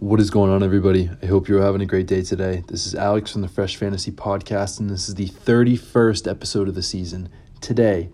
What is going on, everybody? I hope you're having a great day today. This is Alex from the Fresh Fantasy Podcast, and this is the 31st episode of the season. Today,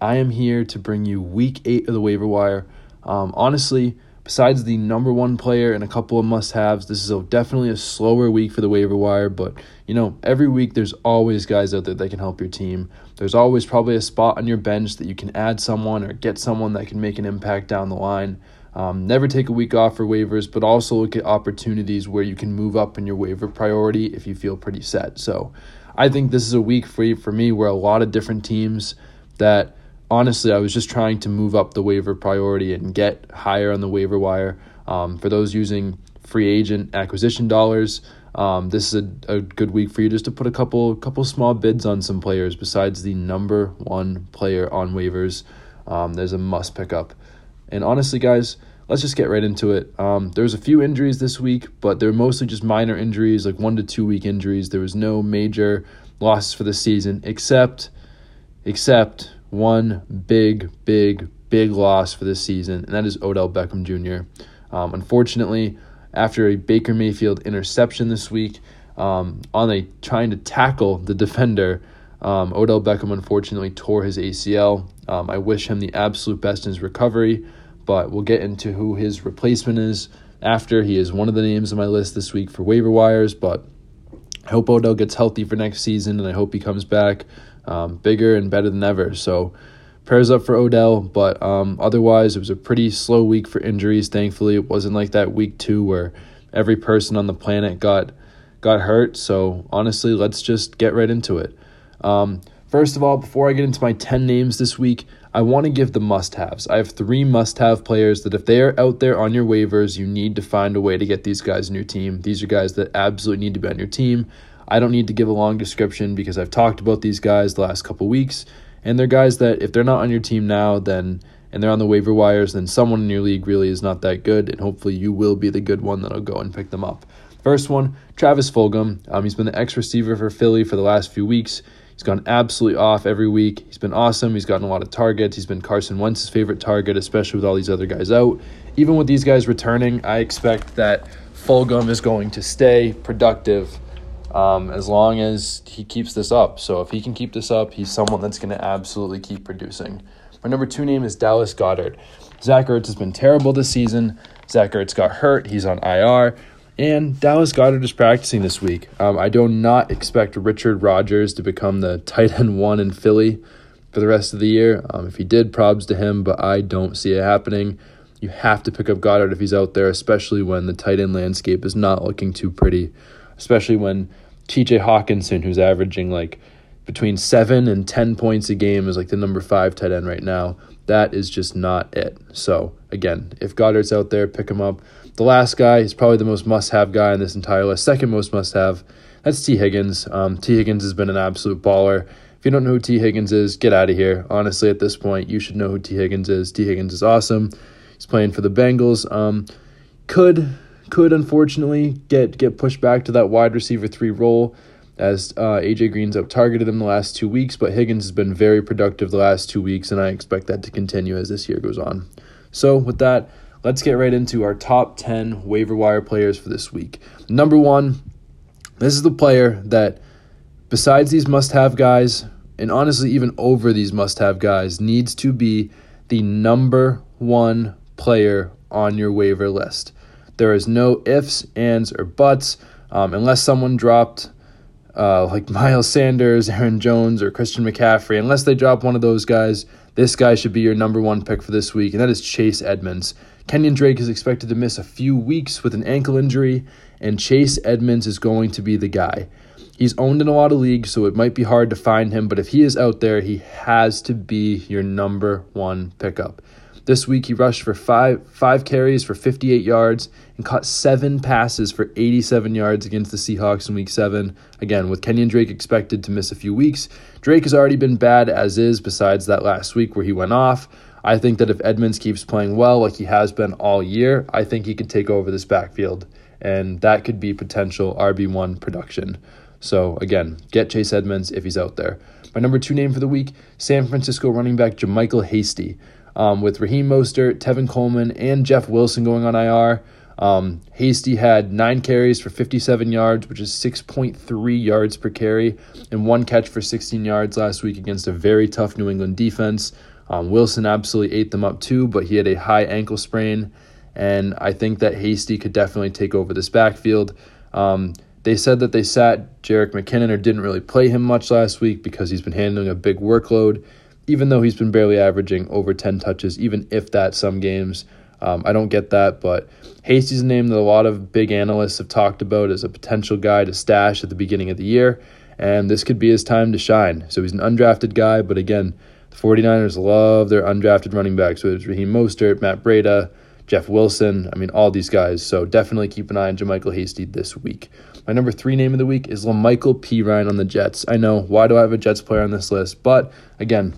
I am here to bring you week eight of the waiver wire. Um, honestly, besides the number one player and a couple of must haves, this is a, definitely a slower week for the waiver wire. But, you know, every week there's always guys out there that can help your team. There's always probably a spot on your bench that you can add someone or get someone that can make an impact down the line. Um, never take a week off for waivers, but also look at opportunities where you can move up in your waiver priority if you feel pretty set. So I think this is a week for, for me where a lot of different teams that honestly I was just trying to move up the waiver priority and get higher on the waiver wire. Um, for those using free agent acquisition dollars, um, this is a, a good week for you just to put a couple couple small bids on some players besides the number one player on waivers. Um, there's a must pick up. And honestly, guys, let's just get right into it. Um, there was a few injuries this week, but they're mostly just minor injuries, like one to two week injuries. There was no major losses for the season, except except one big, big, big loss for this season, and that is Odell Beckham Jr. Um, unfortunately, after a Baker Mayfield interception this week, um, on a trying to tackle the defender, um, Odell Beckham unfortunately tore his ACL. Um, I wish him the absolute best in his recovery, but we'll get into who his replacement is after. He is one of the names on my list this week for waiver wires, but I hope Odell gets healthy for next season, and I hope he comes back um, bigger and better than ever. So prayers up for Odell, but um, otherwise, it was a pretty slow week for injuries. Thankfully, it wasn't like that week two where every person on the planet got got hurt. So honestly, let's just get right into it. Um, first of all, before I get into my 10 names this week, I want to give the must haves. I have three must have players that, if they are out there on your waivers, you need to find a way to get these guys in your team. These are guys that absolutely need to be on your team. I don't need to give a long description because I've talked about these guys the last couple weeks, and they're guys that, if they're not on your team now, then and they're on the waiver wires, then someone in your league really is not that good, and hopefully you will be the good one that'll go and pick them up. First one, Travis Fulgham. Um, he's been the ex receiver for Philly for the last few weeks. He's gone absolutely off every week. He's been awesome. He's gotten a lot of targets. He's been Carson Wentz's favorite target, especially with all these other guys out. Even with these guys returning, I expect that Fulgham is going to stay productive um, as long as he keeps this up. So if he can keep this up, he's someone that's going to absolutely keep producing. My number two name is Dallas Goedert. Zach Ertz has been terrible this season. Zach Ertz got hurt. He's on IR. And Dallas Goedert is practicing this week. Um, I do not expect Richard Rodgers to become the tight end one in Philly for the rest of the year. Um, if he did, probs to him, but I don't see it happening. You have to pick up Goedert if he's out there, especially when the tight end landscape is not looking too pretty, especially when TJ Hockenson, who's averaging like between seven and 10 points a game, is like the number five tight end right now. That is just not it. So, again, if Goedert's out there, pick him up. The last guy is probably the most must have guy in this entire list. Second most must have, that's Tee Higgins. Um, Tee Higgins has been an absolute baller. If you don't know who Tee Higgins is, get out of here. Honestly, at this point, you should know who Tee Higgins is. Tee Higgins is awesome. He's playing for the Bengals. Um, could could unfortunately get get pushed back to that wide receiver three role as uh, AJ Green's out targeted him the last two weeks, but Higgins has been very productive the last two weeks, and I expect that to continue as this year goes on. So, with that, let's get right into our top 10 waiver wire players for this week. Number one, this is the player that, besides these must have guys, and honestly, even over these must have guys, needs to be the number one player on your waiver list. There is no ifs, ands, or buts. Um, unless someone dropped uh, like Miles Sanders, Aaron Jones, or Christian McCaffrey, unless they drop one of those guys, this guy should be your number one pick for this week, and that is Chase Edmonds. Kenyan Drake is expected to miss a few weeks with an ankle injury, and Chase Edmonds is going to be the guy. He's owned in a lot of leagues, so it might be hard to find him, but if he is out there, he has to be your number one pickup. This week he rushed for five five carries for 58 yards and caught seven passes for 87 yards against the Seahawks in week seven. Again, with Kenyan Drake expected to miss a few weeks, Drake has already been bad as is, besides that last week where he went off. I think that if Edmonds keeps playing well like he has been all year, I think he could take over this backfield, and that could be potential RB1 production. So, again, get Chase Edmonds if he's out there. My number two name for the week San Francisco running back JaMycal Hasty um, with Raheem Mostert, Tevin Coleman, and Jeff Wilson going on IR. Um, Hasty had nine carries for 57 yards, which is 6.3 yards per carry, and one catch for 16 yards last week against a very tough New England defense. Um, Wilson absolutely ate them up too, but he had a high ankle sprain, and I think that Hasty could definitely take over this backfield. Um, they said that they sat Jerick McKinnon or didn't really play him much last week because he's been handling a big workload, even though he's been barely averaging over 10 touches, even if that some games. Um, I don't get that, but Hasty's a name that a lot of big analysts have talked about as a potential guy to stash at the beginning of the year, and this could be his time to shine. So he's an undrafted guy, but again, the 49ers love their undrafted running backs, whether it's Raheem Mostert, Matt Breida, Jeff Wilson, I mean, all these guys. So definitely keep an eye on JaMycal Hasty this week. My number three name of the week is La'Mical Perine on the Jets. I know, why do I have a Jets player on this list? But again,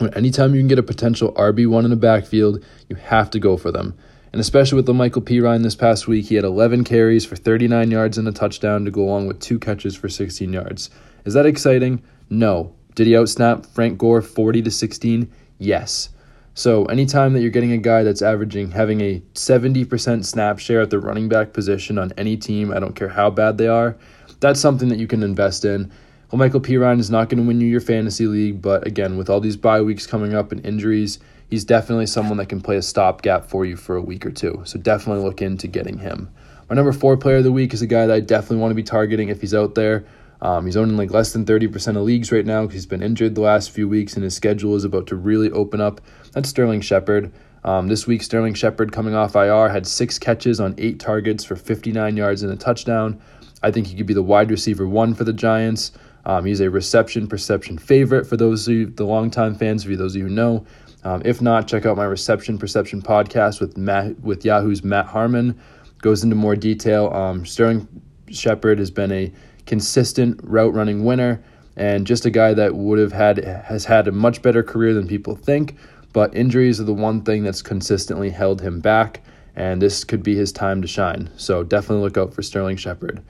anytime you can get a potential RB1 in the backfield, you have to go for them. And especially with La'Mical Perine this past week, he had 11 carries for 39 yards and a touchdown to go along with two catches for 16 yards. Is that exciting? No. Did he outsnap Frank Gore 40 to 16? Yes. So anytime that you're getting a guy that's averaging having a 70% snap share at the running back position on any team, I don't care how bad they are, that's something that you can invest in. Well, Michael Perine is not going to win you your fantasy league, but again, with all these bye weeks coming up and injuries, he's definitely someone that can play a stopgap for you for a week or two. So definitely look into getting him. My number four player of the week is a guy that I definitely want to be targeting if he's out there. Um, he's owning like less than 30% of leagues right now because he's been injured the last few weeks and his schedule is about to really open up. That's Sterling Shepard. Um, this week, Sterling Shepard coming off IR had six catches on eight targets for 59 yards and a touchdown. I think he could be the wide receiver one for the Giants. Um, he's a reception perception favorite for those of you, the longtime fans, for those of you who know. Um, if not, check out my reception perception podcast with Matt with Yahoo's Matt Harmon. Goes into more detail. Um, Sterling Shepard has been a consistent route running winner and just a guy that would have had has had a much better career than people think. But injuries are the one thing that's consistently held him back, and this could be his time to shine. So definitely look out for Sterling Shepard.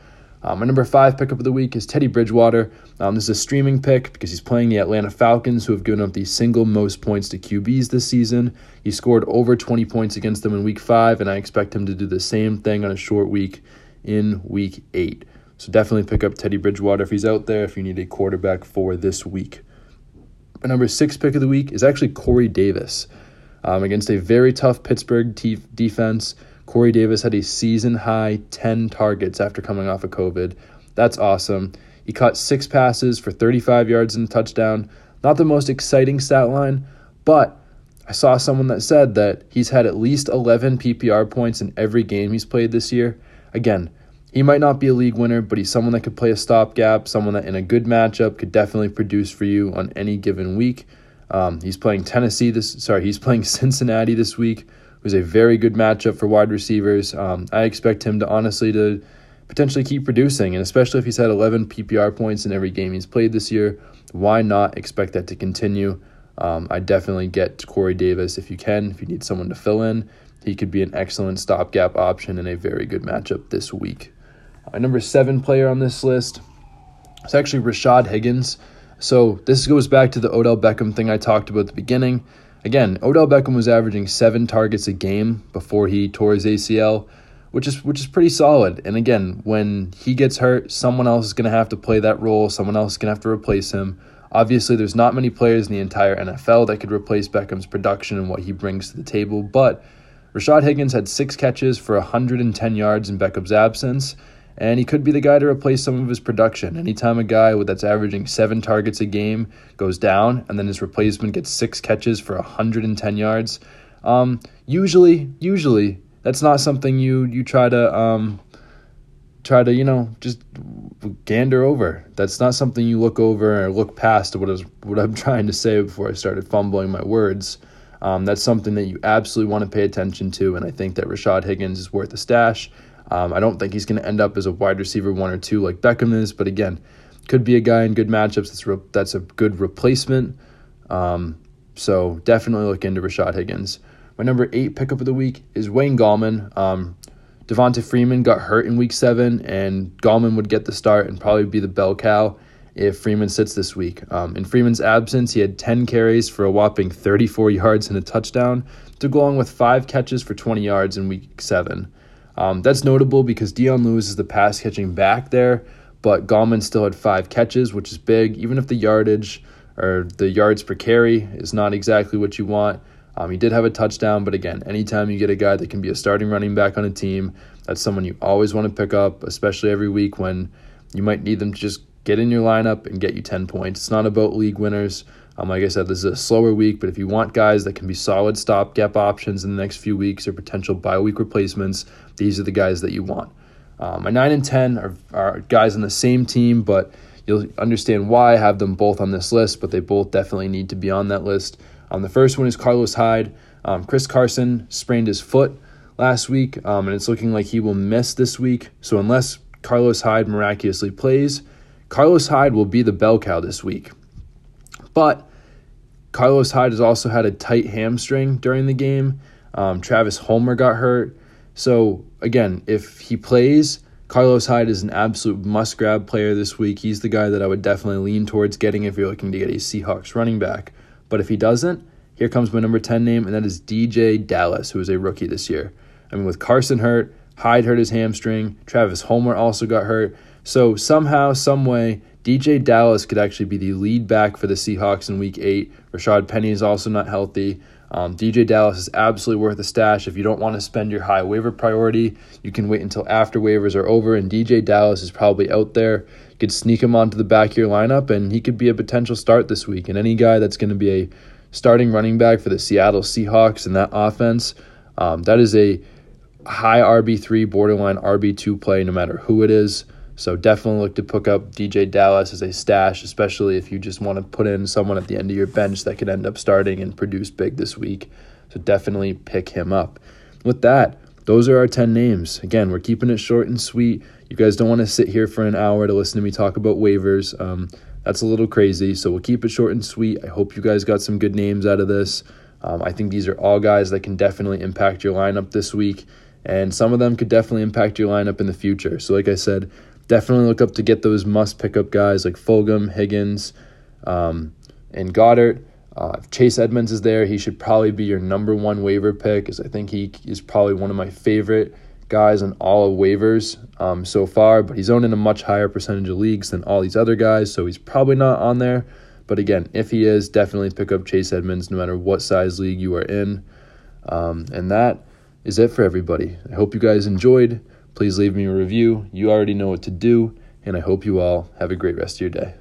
Um, my number five pickup of the week is Teddy Bridgewater. Um, this is a streaming pick because he's playing the Atlanta Falcons, who have given up the single most points to QBs this season. He scored over 20 points against them in week five, and I expect him to do the same thing on a short week in week eight. So definitely pick up Teddy Bridgewater if he's out there if you need a quarterback for this week. My number six pick of the week is actually Corey Davis. Um, against a very tough Pittsburgh defense, Corey Davis had a season high 10 targets after coming off of COVID. That's awesome. He caught six passes for 35 yards and a touchdown. Not the most exciting stat line, but I saw someone that said that he's had at least 11 PPR points in every game he's played this year. Again, he might not be a league winner, but he's someone that could play a stopgap, someone that in a good matchup could definitely produce for you on any given week. Um, he's playing Tennessee this sorry, he's playing Cincinnati this week, who's a very good matchup for wide receivers. Um, I expect him to honestly to potentially keep producing, and especially if he's had 11 PPR points in every game he's played this year, why not expect that to continue? Um, I definitely get Corey Davis if you can, if you need someone to fill in. He could be an excellent stopgap option in a very good matchup this week. My number seven player on this list is actually Rashad Higgins. So this goes back to the Odell Beckham thing I talked about at the beginning. Again, Odell Beckham was averaging seven targets a game before he tore his ACL, which is which is pretty solid. And again, when he gets hurt, someone else is going to have to play that role. Someone else is going to have to replace him. Obviously, there's not many players in the entire NFL that could replace Beckham's production and what he brings to the table. But Rashad Higgins had six catches for 110 yards in Beckham's absence and he could be the guy to replace some of his production. Anytime a guy that's averaging seven targets a game goes down, and then his replacement gets six catches for 110 yards, um, usually, usually that's not something you you try to um, try to you know just gander over. That's not something you look over or look past what is what I'm trying to say before I started fumbling my words. Um, that's something that you absolutely want to pay attention to, and I think that Rashad Higgins is worth a stash. Um, I don't think he's going to end up as a wide receiver one or two like Beckham is, but again, could be a guy in good matchups that's re- that's a good replacement. Um, so definitely look into Rashad Higgins. My number eight pickup of the week is Wayne Gallman. Um, Devonta Freeman got hurt in week seven, and Gallman would get the start and probably be the bell cow if Freeman sits this week. Um, in Freeman's absence, he had 10 carries for a whopping 34 yards and a touchdown to go along with five catches for 20 yards in week seven. Um, that's notable because Dion Lewis is the pass catching back there, but Gallman still had five catches, which is big. Even if the yardage or the yards per carry is not exactly what you want, um, he did have a touchdown, but again, anytime you get a guy that can be a starting running back on a team, that's someone you always want to pick up, especially every week when you might need them to just get in your lineup and get you 10 points. It's not about league winners. Um, like I said, this is a slower week, but if you want guys that can be solid stopgap options in the next few weeks or potential bye week replacements, these are the guys that you want. Um, my 9 and 10 are, are guys on the same team, but you'll understand why I have them both on this list, but they both definitely need to be on that list. Um, the first one is Carlos Hyde. Um, Chris Carson sprained his foot last week, um, and it's looking like he will miss this week. So unless Carlos Hyde miraculously plays, Carlos Hyde will be the bell cow this week. But Carlos Hyde has also had a tight hamstring during the game. Um, Travis Homer got hurt. So again, if he plays, Carlos Hyde is an absolute must grab player this week. He's the guy that I would definitely lean towards getting if you're looking to get a Seahawks running back. But if he doesn't, here comes my number 10 name, and that is DeeJay Dallas, who is a rookie this year. I mean, with Carson hurt, Hyde hurt his hamstring, Travis Homer also got hurt. So somehow, some way, DeeJay Dallas could actually be the lead back for the Seahawks in Week Eight. Rashaad Penny is also not healthy. Um, DeeJay Dallas is absolutely worth a stash. If you don't want to spend your high waiver priority, you can wait until after waivers are over, and DeeJay Dallas is probably out there. You could sneak him onto the back of your lineup, and he could be a potential start this week. And any guy that's going to be a starting running back for the Seattle Seahawks in that offense, um, that is a high RB3, borderline RB2 play, no matter who it is. So definitely look to pick up DeeJay Dallas as a stash, especially if you just want to put in someone at the end of your bench that could end up starting and produce big this week. So definitely pick him up. With that, those are our 10 names. Again, we're keeping it short and sweet. You guys don't want to sit here for an hour to listen to me talk about waivers. Um, that's a little crazy. So we'll keep it short and sweet. I hope you guys got some good names out of this. Um, I think these are all guys that can definitely impact your lineup this week, and some of them could definitely impact your lineup in the future. So, like I said, definitely look up to get those must pick up guys like Fulgham, Higgins, um, and Goedert. Uh, if Chase Edmonds is there, he should probably be your number one waiver pick, because I think he is probably one of my favorite guys on all of waivers um, so far. But he's owned in a much higher percentage of leagues than all these other guys, so he's probably not on there. But again, if he is, definitely pick up Chase Edmonds no matter what size league you are in. Um, and that is it for everybody. I hope you guys enjoyed. Please leave me a review. You already know what to do, and I hope you all have a great rest of your day.